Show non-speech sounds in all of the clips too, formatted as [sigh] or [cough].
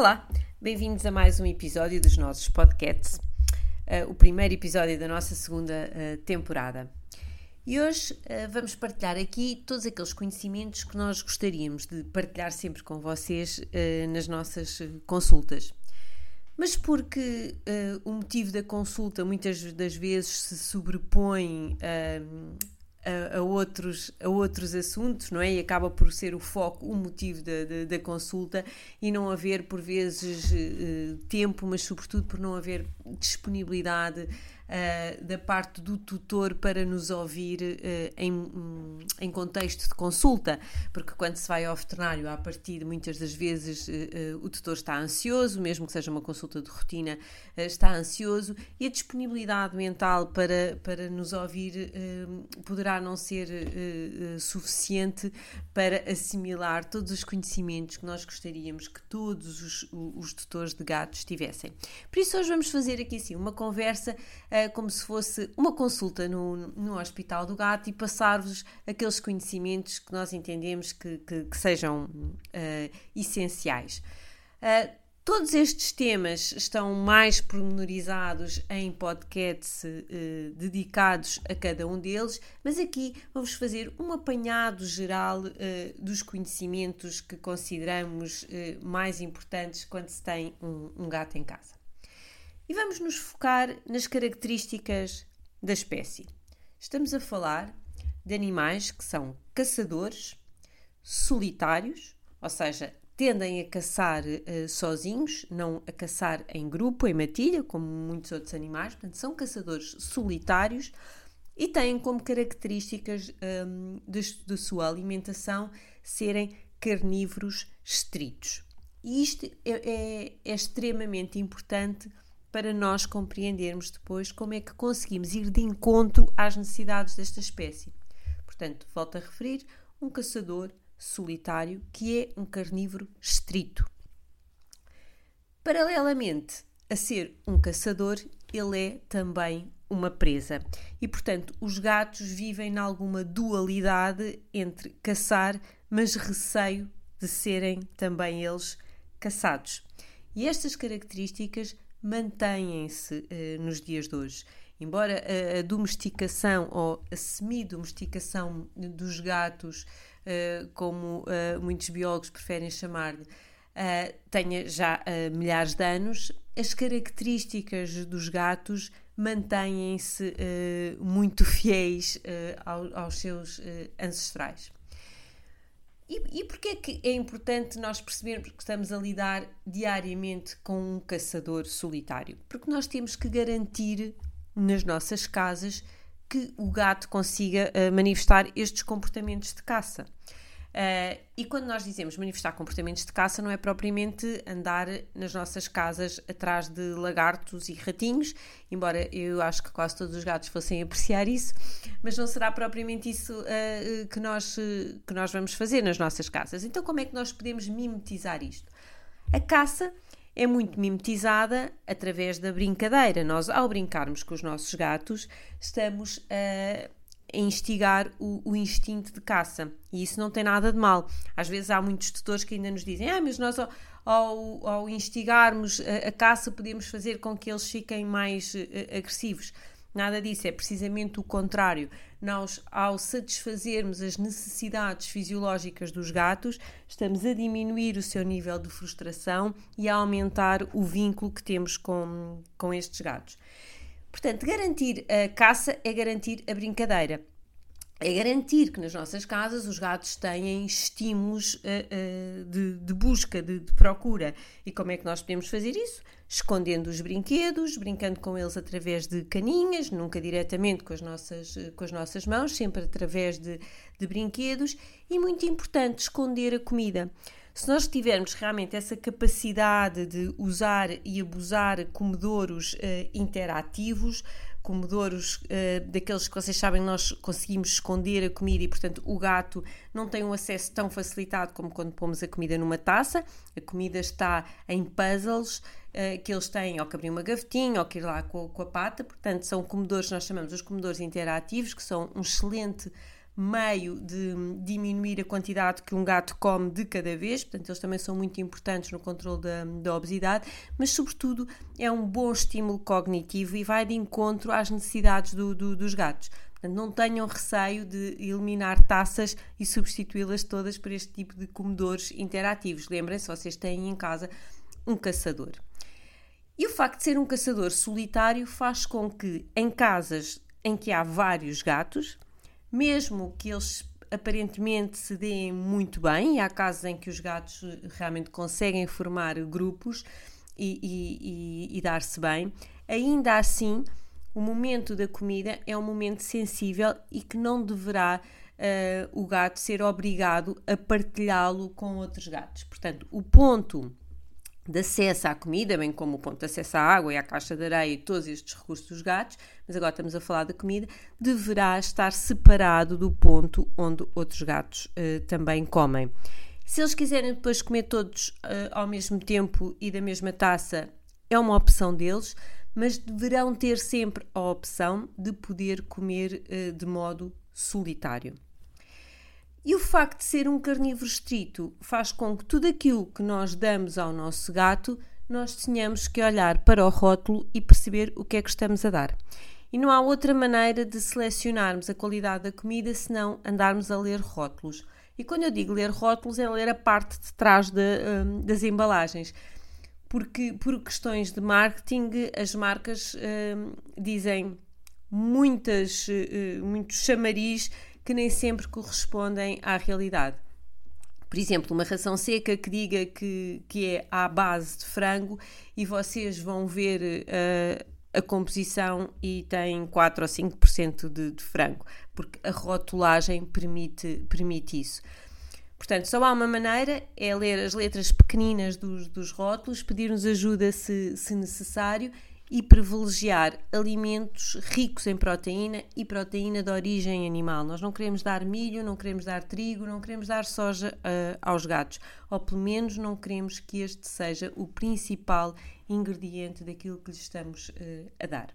Olá, bem-vindos a mais um episódio dos nossos podcasts, uh, o primeiro episódio da nossa segunda uh, temporada. E hoje uh, vamos partilhar aqui todos aqueles conhecimentos que nós gostaríamos de partilhar sempre com vocês nas nossas consultas. Mas porque o motivo da consulta muitas das vezes se sobrepõe a, a, outros, a outros assuntos, não é? E acaba por ser o foco, o motivo da, da, da consulta e não haver, por vezes, eh, tempo, mas sobretudo por não haver disponibilidade uh, da parte do tutor para nos ouvir uh, em, em contexto de consulta, porque quando se vai ao veterinário, a partir muitas das vezes uh, o tutor está ansioso, mesmo que seja uma consulta de rotina, está ansioso e a disponibilidade mental para, para nos ouvir poderá não ser suficiente para assimilar todos os conhecimentos que nós gostaríamos que todos os, os tutores de gatos tivessem. Por isso, hoje vamos fazer aqui assim uma conversa como se fosse uma consulta no, no Hospital do Gato e passar-vos aqueles conhecimentos que nós entendemos que, que, que sejam uh, essenciais. Uh, Todos estes temas estão mais pormenorizados em podcasts uh, dedicados a cada um deles, mas aqui vamos fazer um apanhado geral dos conhecimentos que consideramos mais importantes quando se tem um, um gato em casa e vamos nos focar nas características da espécie. Estamos a falar de animais que são caçadores, solitários, ou seja, tendem a caçar uh, sozinhos, não a caçar em grupo, em matilha, como muitos outros animais, portanto, são caçadores solitários e têm como características um, de, de sua alimentação serem carnívoros estritos. E isto é, é, é extremamente importante para nós compreendermos depois como é que conseguimos ir de encontro às necessidades desta espécie. Portanto, volto a referir, um caçador solitário que é um carnívoro estrito. Paralelamente a ser um caçador, ele é também uma presa. E, portanto, os gatos vivem em alguma dualidade entre caçar, mas receio de serem também eles caçados. E estas características mantêm-se uh, nos dias de hoje. Embora a, a domesticação ou a semi-domesticação dos gatos, uh, como uh, muitos biólogos preferem chamar-lhe, tenha já milhares de anos, as características dos gatos mantêm-se muito [laughs] fiéis ao, aos seus ancestrais. E, e porquê é que é importante nós percebermos que estamos a lidar diariamente com um caçador solitário? Porque nós temos que garantir nas nossas casas que o gato consiga uh, manifestar estes comportamentos de caça. Uh, e quando nós dizemos manifestar comportamentos de caça, não é propriamente andar nas nossas casas atrás de lagartos e ratinhos, embora eu acho que quase todos os gatos fossem apreciar isso, mas não será propriamente isso uh, que, nós, que nós vamos fazer nas nossas casas. Então, como é que nós podemos mimetizar isto? A caça é muito mimetizada através da brincadeira. Nós, ao brincarmos com os nossos gatos, estamos a. Instigar o, o, instinto de caça. E isso não tem nada de mal. Às vezes há muitos tutores que ainda nos dizem: ah, mas nós ao, ao, ao instigarmos a, a, caça podemos fazer com que eles fiquem mais uh, agressivos. Nada disso, é precisamente o contrário. Nós, ao satisfazermos as necessidades fisiológicas dos gatos, estamos a diminuir o seu nível de frustração e a aumentar o vínculo que temos com, com estes gatos. Portanto, garantir a caça é garantir a brincadeira. É garantir que nas nossas casas os gatos têm estímulos uh, uh, de, de, busca, de, de, procura. E como é que nós podemos fazer isso? Escondendo os brinquedos, brincando com eles através de caninhas, nunca diretamente com as nossas, com as nossas mãos, sempre através de, de brinquedos. E muito importante, esconder a comida. Se nós tivermos realmente essa capacidade de usar e abusar comedouros uh, interativos, comedouros uh, daqueles que vocês sabem nós conseguimos esconder a comida e portanto o gato não tem um acesso tão facilitado como quando pomos a comida numa taça a comida está em puzzles uh, que eles têm ou que abrir uma gavetinha ou que ir lá com, com a pata portanto são comedores nós chamamos os comedores interativos que são um excelente meio de diminuir a quantidade que um gato come de cada vez, portanto, eles também são muito importantes no controle da, da obesidade, mas, sobretudo, é um bom estímulo cognitivo e vai de encontro às necessidades do, do, dos gatos. Portanto, não tenham receio de eliminar taças e substituí-las todas por este tipo de comedores interativos. Lembrem-se, vocês têm em casa um caçador. E o facto de ser um caçador solitário faz com que, em casas em que há vários gatos, mesmo que eles aparentemente se deem muito bem, e há casos em que os gatos realmente conseguem formar grupos e, e, e, e dar-se bem, ainda assim o momento da comida é um momento sensível e que não deverá uh, o gato ser obrigado a partilhá-lo com outros gatos. Portanto, o ponto de acesso à comida, bem como o ponto de acesso à água e à caixa de areia e todos estes recursos dos gatos, mas agora estamos a falar da comida, deverá estar separado do ponto onde outros gatos uh, também comem. Se eles quiserem depois comer todos uh, ao mesmo tempo e da mesma taça, é uma opção deles, mas deverão ter sempre a opção de poder comer uh, de modo solitário. E o facto de ser um carnívoro estrito faz com que tudo aquilo que nós damos ao nosso gato, nós tenhamos que olhar para o rótulo e perceber o que é que estamos a dar. E não há outra maneira de selecionarmos a qualidade da comida senão andarmos a ler rótulos. E quando eu digo ler rótulos, é ler a parte de trás de, um, das embalagens porque por questões de marketing as marcas uh, dizem muitas, uh, muitos chamariz que nem sempre correspondem à realidade. Por exemplo, uma ração seca que diga que, que é à base de frango e vocês vão ver uh, a composição e tem 4 ou 5% de, de frango, porque a rotulagem permite, permite isso. Portanto, só há uma maneira, é ler as letras pequeninas dos, dos rótulos, pedir-nos ajuda se, se necessário e privilegiar alimentos ricos em proteína e proteína de origem animal. Nós não queremos dar milho, não queremos dar trigo, não queremos dar soja uh, aos gatos, ou pelo menos não queremos que este seja o principal ingrediente daquilo que lhes estamos uh, a dar.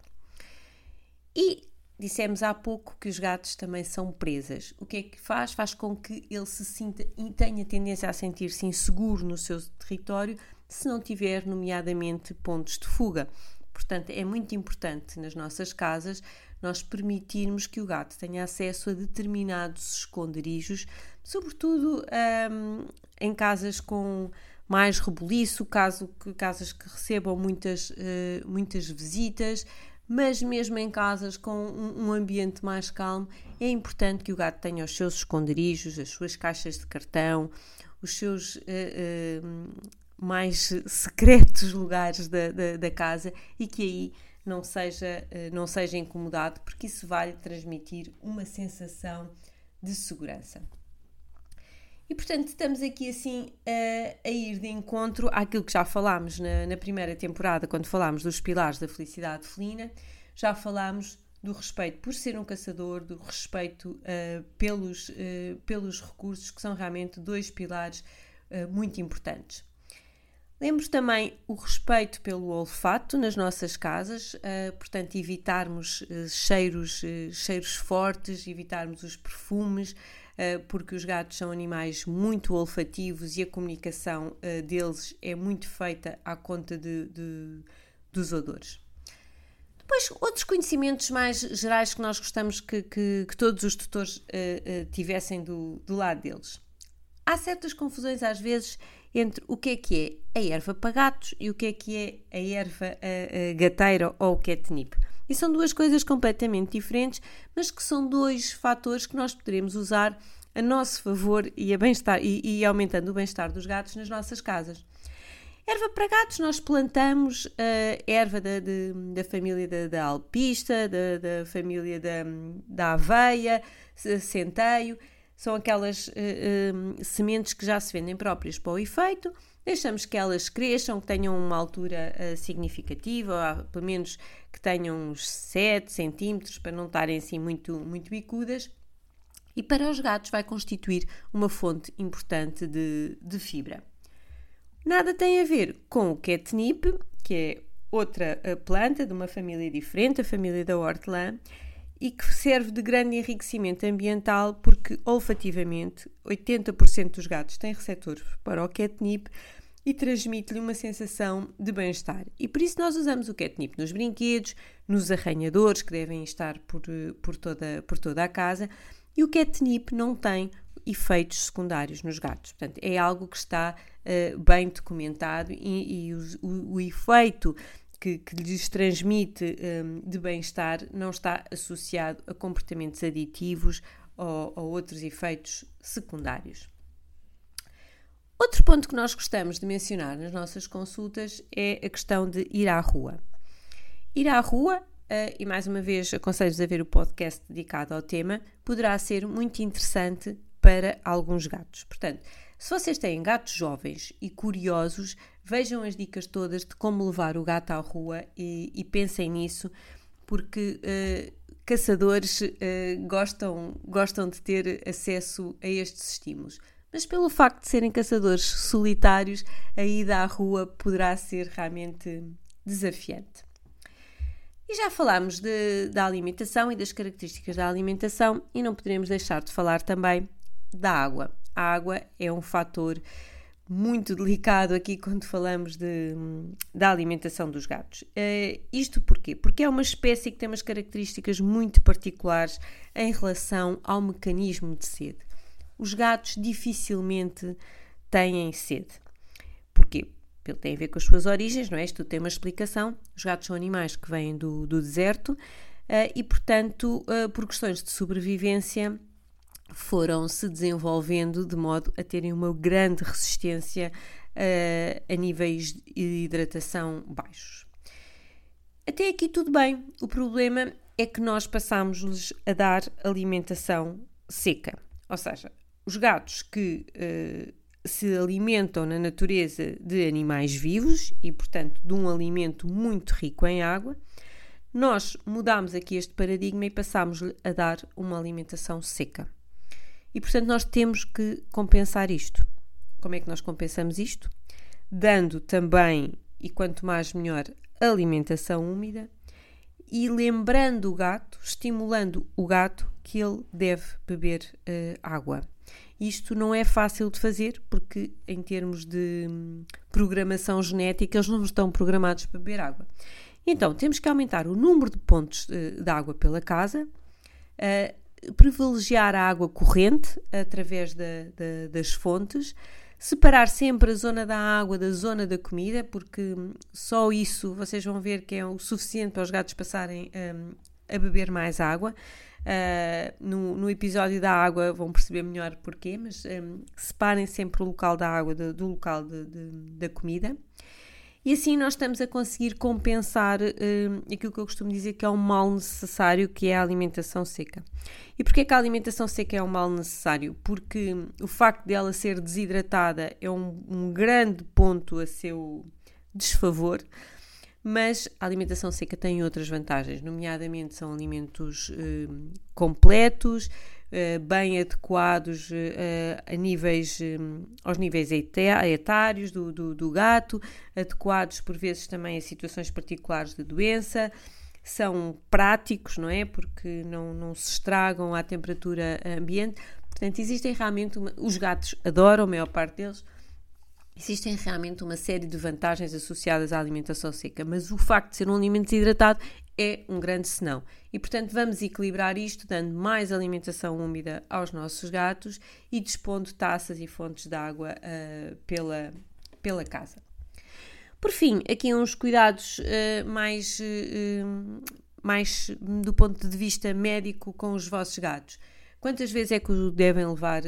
E Dissemos há pouco que os gatos também são presas. O que é que faz? Faz com que ele se sinta e tenha tendência a sentir-se inseguro no seu território se não tiver, nomeadamente, pontos de fuga. Portanto, é muito importante nas nossas casas nós permitirmos que o gato tenha acesso a determinados esconderijos, sobretudo um, em casas com mais rebuliço, caso, casas que recebam muitas, uh, muitas visitas, mas mesmo em casas com um, ambiente mais calmo, é importante que o gato tenha os seus esconderijos, as suas caixas de cartão, os seus uh, uh, mais secretos lugares da, da, da, casa e que aí não seja, uh, não seja incomodado, porque isso vai transmitir uma sensação de segurança. E portanto, estamos aqui assim a, a, ir de encontro àquilo que já falámos na, na, primeira temporada, quando falámos dos pilares da felicidade felina, já falámos do respeito por ser um caçador, do respeito uh, pelos, uh, pelos recursos, que são realmente dois pilares uh, muito importantes. Lembro também o respeito pelo olfato nas nossas casas, portanto, evitarmos cheiros, cheiros fortes, evitarmos os perfumes, eh, porque os gatos são animais muito olfativos e a comunicação eh, deles é muito feita à conta de, de, dos odores. Depois, outros conhecimentos mais gerais que nós gostamos que, que, que todos os tutores uh, uh, tivessem do, do lado deles. Há certas confusões às vezes entre o que é que é a erva para gatos e o que é que é a erva uh, gateira ou o catnip. E são duas coisas completamente diferentes, mas que são dois fatores que nós poderemos usar a nosso favor e, a bem-estar, e, e aumentando o bem-estar dos gatos nas nossas casas. Erva para gatos, nós plantamos a erva da, de, da família da, da alpista, da, da, família da, da aveia, centeio, são aquelas uh, uh, sementes que já se vendem próprias para o efeito Deixamos que elas cresçam, que tenham uma altura uh, significativa, pelo menos que tenham uns 7 centímetros, para não estarem assim muito, muito bicudas. E para os gatos vai constituir uma fonte importante de, de fibra. Nada tem a ver com o catnip, que é outra planta de uma família diferente, a família da hortelã, e que serve de grande enriquecimento ambiental porque olfativamente 80% dos gatos têm receptores para o catnip e transmite-lhe uma sensação de bem-estar. E por isso nós usamos o catnip nos brinquedos, nos arranhadores que devem estar por, por, toda, por toda a casa e o catnip não tem efeitos secundários nos gatos. Portanto, é algo que está uh, bem documentado e, e o, o, o, efeito que, que lhes transmite um, de bem-estar não está associado a comportamentos aditivos ou, ou outros efeitos secundários. Outro ponto que nós gostamos de mencionar nas nossas consultas é a questão de ir à rua. Ir à rua, uh, e mais uma vez aconselho-vos a ver o podcast dedicado ao tema, poderá ser muito interessante para alguns gatos. Portanto, se vocês têm gatos jovens e curiosos, vejam as dicas todas de como levar o gato à rua e, e pensem nisso, porque uh, caçadores uh, gostam, gostam de ter acesso a estes estímulos mas pelo facto de serem caçadores solitários, a ida à rua poderá ser realmente desafiante. E já falámos de, da alimentação e das características da alimentação, e não poderemos deixar de falar também da água. A água é um fator muito delicado aqui quando falamos de, da alimentação dos gatos. Uh, isto porquê? Porque é uma espécie que tem umas características muito particulares em relação ao mecanismo de sede os gatos dificilmente têm sede. Porquê? Tem a ver com as suas origens, não é? Isto tem uma explicação. Os gatos são animais que vêm do, do deserto uh, e, portanto, uh, por questões de sobrevivência, foram se desenvolvendo de modo a terem uma grande resistência uh, a níveis de hidratação baixos. Até aqui tudo bem. O problema é que nós passamos-lhes a dar alimentação seca. Ou seja, os gatos que uh, se alimentam na natureza de animais vivos e, portanto, de um alimento muito rico em água, nós mudamos aqui este paradigma e passamos a dar uma alimentação seca. E, portanto, nós temos que compensar isto. Como é que nós compensamos isto? Dando também, e quanto mais melhor, alimentação úmida e lembrando o gato, estimulando o gato que ele deve beber uh, água. Isto não é fácil de fazer porque, em termos de hum, programação genética, eles não estão programados para beber água. Então, temos que aumentar o número de pontos uh, de água pela casa, uh, privilegiar a água corrente através da, da, das fontes, separar sempre a zona da água da zona da comida, porque só isso vocês vão ver que é o suficiente para os gatos passarem um, a beber mais água. Uh, no, no, episódio da água vão perceber melhor porquê, mas um, separem sempre o local da água do, do local de, de, da comida. E assim nós estamos a conseguir compensar um, aquilo que eu costumo dizer que é um mal necessário, que é a alimentação seca. E porquê que a alimentação seca é um mal necessário? Porque o facto dela ser desidratada é um, um grande ponto a seu desfavor mas a alimentação seca tem outras vantagens, nomeadamente são alimentos eh, completos, eh, bem adequados eh, a níveis, aos níveis etários do, do, do, gato, adequados por vezes também a situações particulares de doença, são práticos, não é? Porque não, não se estragam à temperatura ambiente. Portanto, existem realmente. Uma, os gatos adoram, a maior parte deles Existem realmente uma série de vantagens associadas à alimentação seca, mas o facto de ser um alimento desidratado é um grande senão. E portanto vamos equilibrar isto dando mais alimentação úmida aos nossos gatos e dispondo taças e fontes de água uh, pela, pela casa. Por fim, aqui uns cuidados uh, mais, uh, mais do ponto de vista médico com os vossos gatos. Quantas vezes é que o devem levar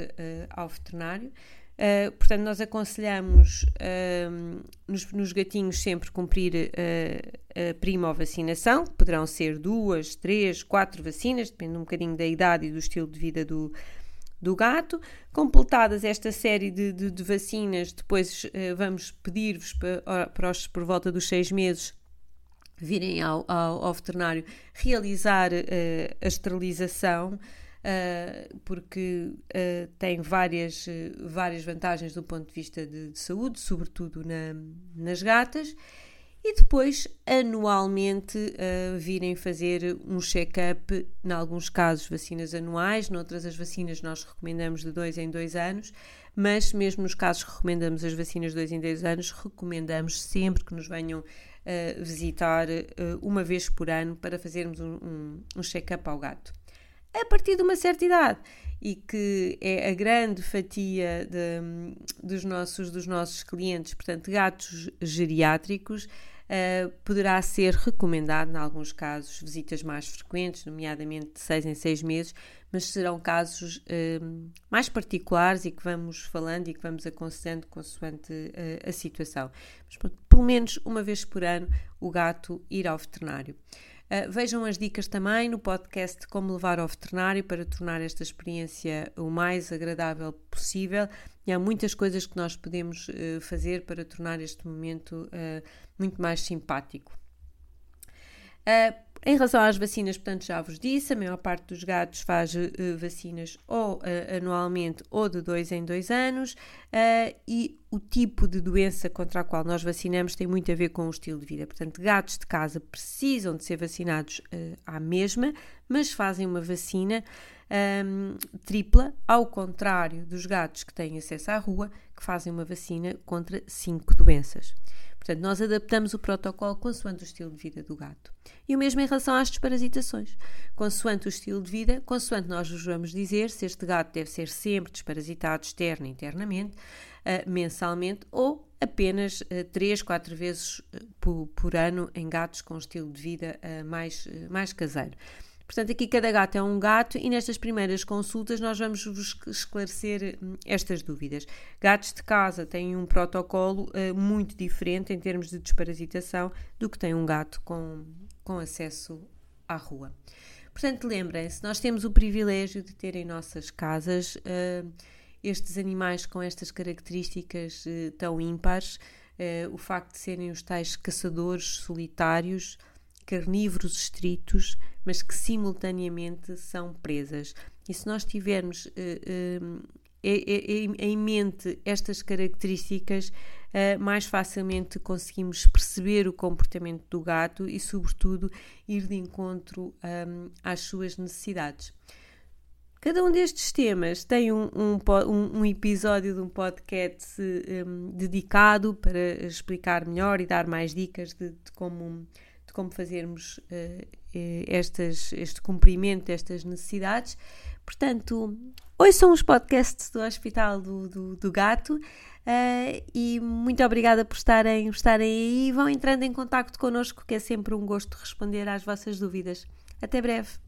ao veterinário? Uh, portanto, nós aconselhamos uh, nos, nos, gatinhos sempre cumprir uh, a prima vacinação, poderão ser duas, três, quatro vacinas, depende um bocadinho da idade e do estilo de vida do, do gato. Completadas esta série de, de, de vacinas, depois vamos pedir-vos para, para os, por volta dos seis meses virem ao, ao, ao veterinário realizar a esterilização uh, porque uh, tem várias, várias vantagens do ponto de vista de, de saúde, sobretudo na, nas gatas. e depois anualmente uh, virem fazer um check-up, em alguns casos vacinas anuais, noutras as vacinas nós recomendamos de dois em dois anos, mas mesmo nos casos que recomendamos as vacinas de dois em dois anos, recomendamos sempre que nos venham visitar uma vez por ano para fazermos um, um, um check-up ao gato. A partir de uma certa idade, e que é a grande fatia de, dos, nossos, dos nossos clientes, portanto, gatos geriátricos, uh, poderá ser recomendado, em alguns casos, visitas mais frequentes, nomeadamente de 6 em 6 meses, mas serão casos uh, mais particulares e que vamos falando e que vamos aconselhando consoante uh, a situação. Mas, pronto, pelo menos uma vez por ano, o gato ir ao veterinário. Uh, vejam as dicas também no podcast Como Levar ao Veterinário para tornar esta experiência o mais agradável possível. E há muitas coisas que nós podemos uh, fazer para tornar este momento uh, muito mais simpático. Em relação às vacinas, portanto, já vos disse, a maior parte dos gatos faz uh, vacinas ou uh, anualmente ou de dois em dois anos uh, e o tipo de doença contra a qual nós vacinamos tem muito a ver com o estilo de vida. Portanto, gatos de casa precisam de ser vacinados à mesma, mas fazem uma vacina um, tripla, ao contrário dos gatos que têm acesso à rua, que fazem uma vacina contra cinco doenças. Portanto, nós adaptamos o protocolo consoante o estilo de vida do gato. E o mesmo em relação às desparasitações. Consoante o estilo de vida, consoante nós vos vamos dizer se este gato deve ser sempre desparasitado externo e internamente, uh, mensalmente ou apenas uh, 3, 4 vezes uh, por, por, ano em gatos com estilo de vida uh, mais, mais caseiro. Portanto, aqui cada gato é um gato e nestas primeiras consultas nós vamos vos esclarecer hum, estas dúvidas. Gatos de casa têm um protocolo uh, muito diferente em termos de desparasitação do que tem um gato com, com acesso à rua. Portanto, lembrem-se, nós temos o privilégio de ter em nossas casas uh, estes animais com estas características uh, tão ímpares, o facto de serem os tais caçadores solitários, carnívoros estritos, mas que simultaneamente são presas. E se nós tivermos uh, uh, em mente estas características, uh, mais facilmente conseguimos perceber o comportamento do gato e, sobretudo, ir de encontro um, às suas necessidades. Cada um destes temas tem um, um, um episódio de um podcast um, dedicado para explicar melhor e dar mais dicas de, de como como fazermos uh, estas, este cumprimento destas necessidades. Portanto, hoje são os podcasts do Hospital do, do, do Gato uh, e muito obrigada por estarem, estarem aí. Vão entrando em contato connosco, que é sempre um gosto responder às vossas dúvidas. Até breve.